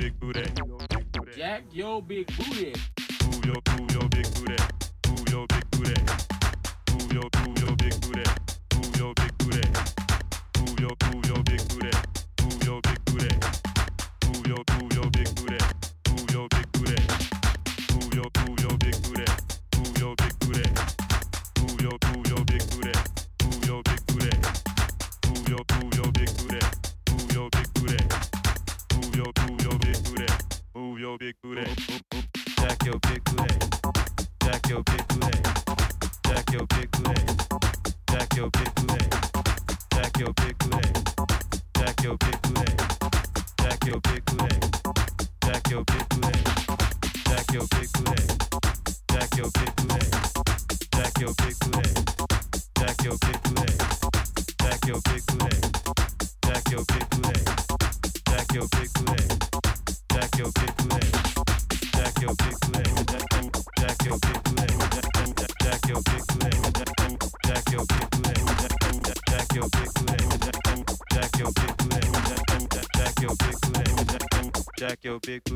big booty. Jack your big booty. your big leg. Jack your big leg. Jack your big leg. Jack your big yo big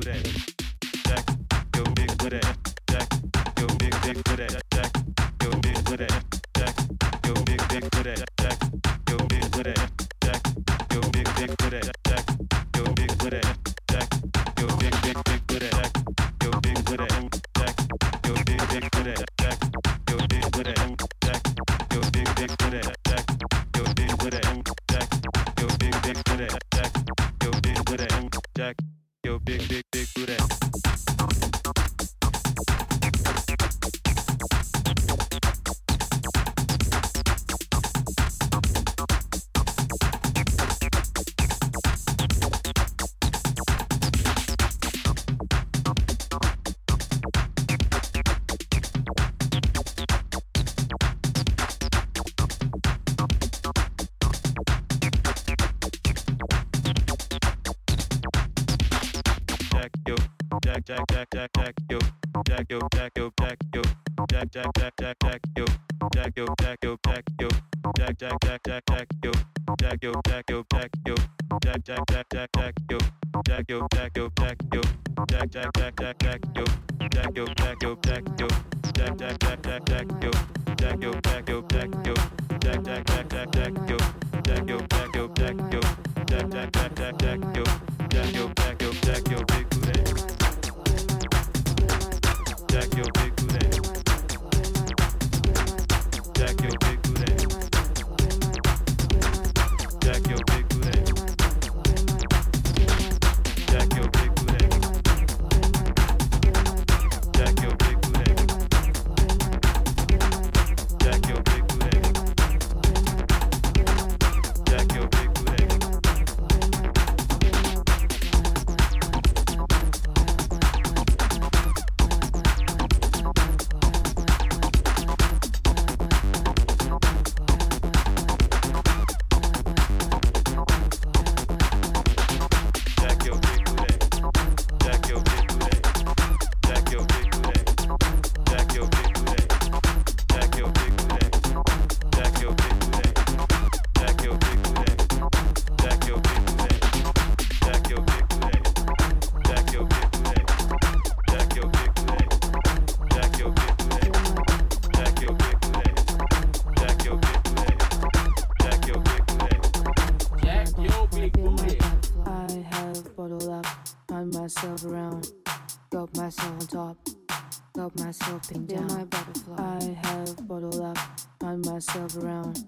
Myself down. my butterfly. I have bottled up. Turn myself around.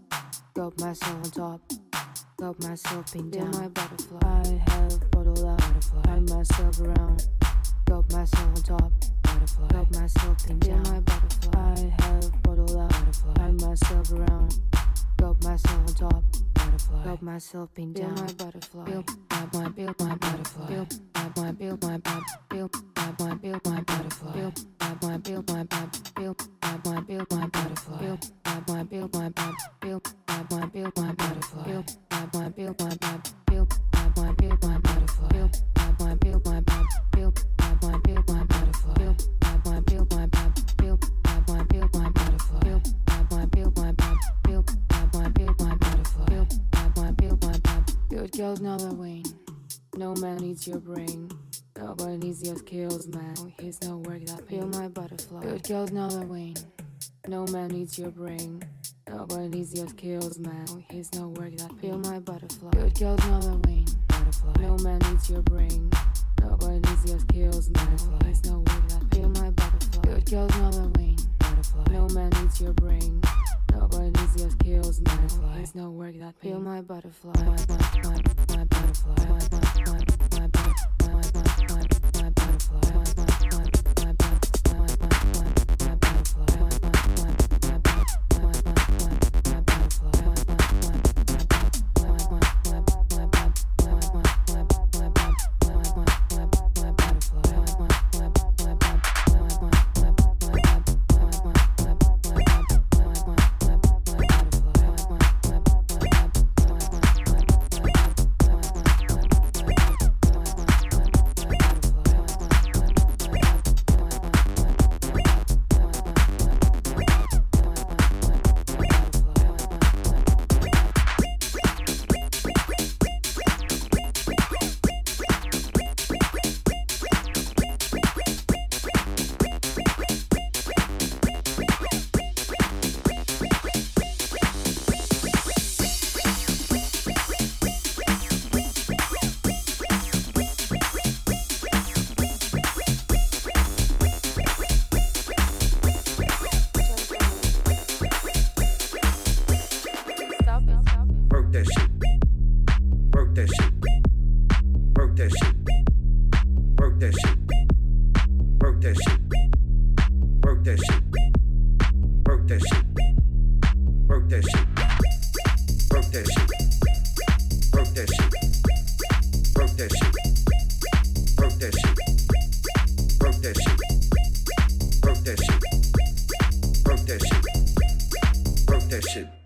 Got myself on top. Got myself pinned down. my butterfly. Know the wing. No man needs your brain. Nobody needs your skills, man. Here's no work that pay my butterfly. Good girls know the wing. No man needs your brain. Nobody needs your skills, man. Here's no work that pay my butterfly. Good girls know the wing. Butterfly. No man needs your brain. Nobody needs your skills, man. Butterfly. Here's no work that pay my butterfly. Good girls know the wing. Butterfly. No man needs your brain. Needs your skills. Butterfly. There's no work that feel my butterfly. My, my, my, my butterfly. My, my, my, that shit. Broke that shit. Broke that shit.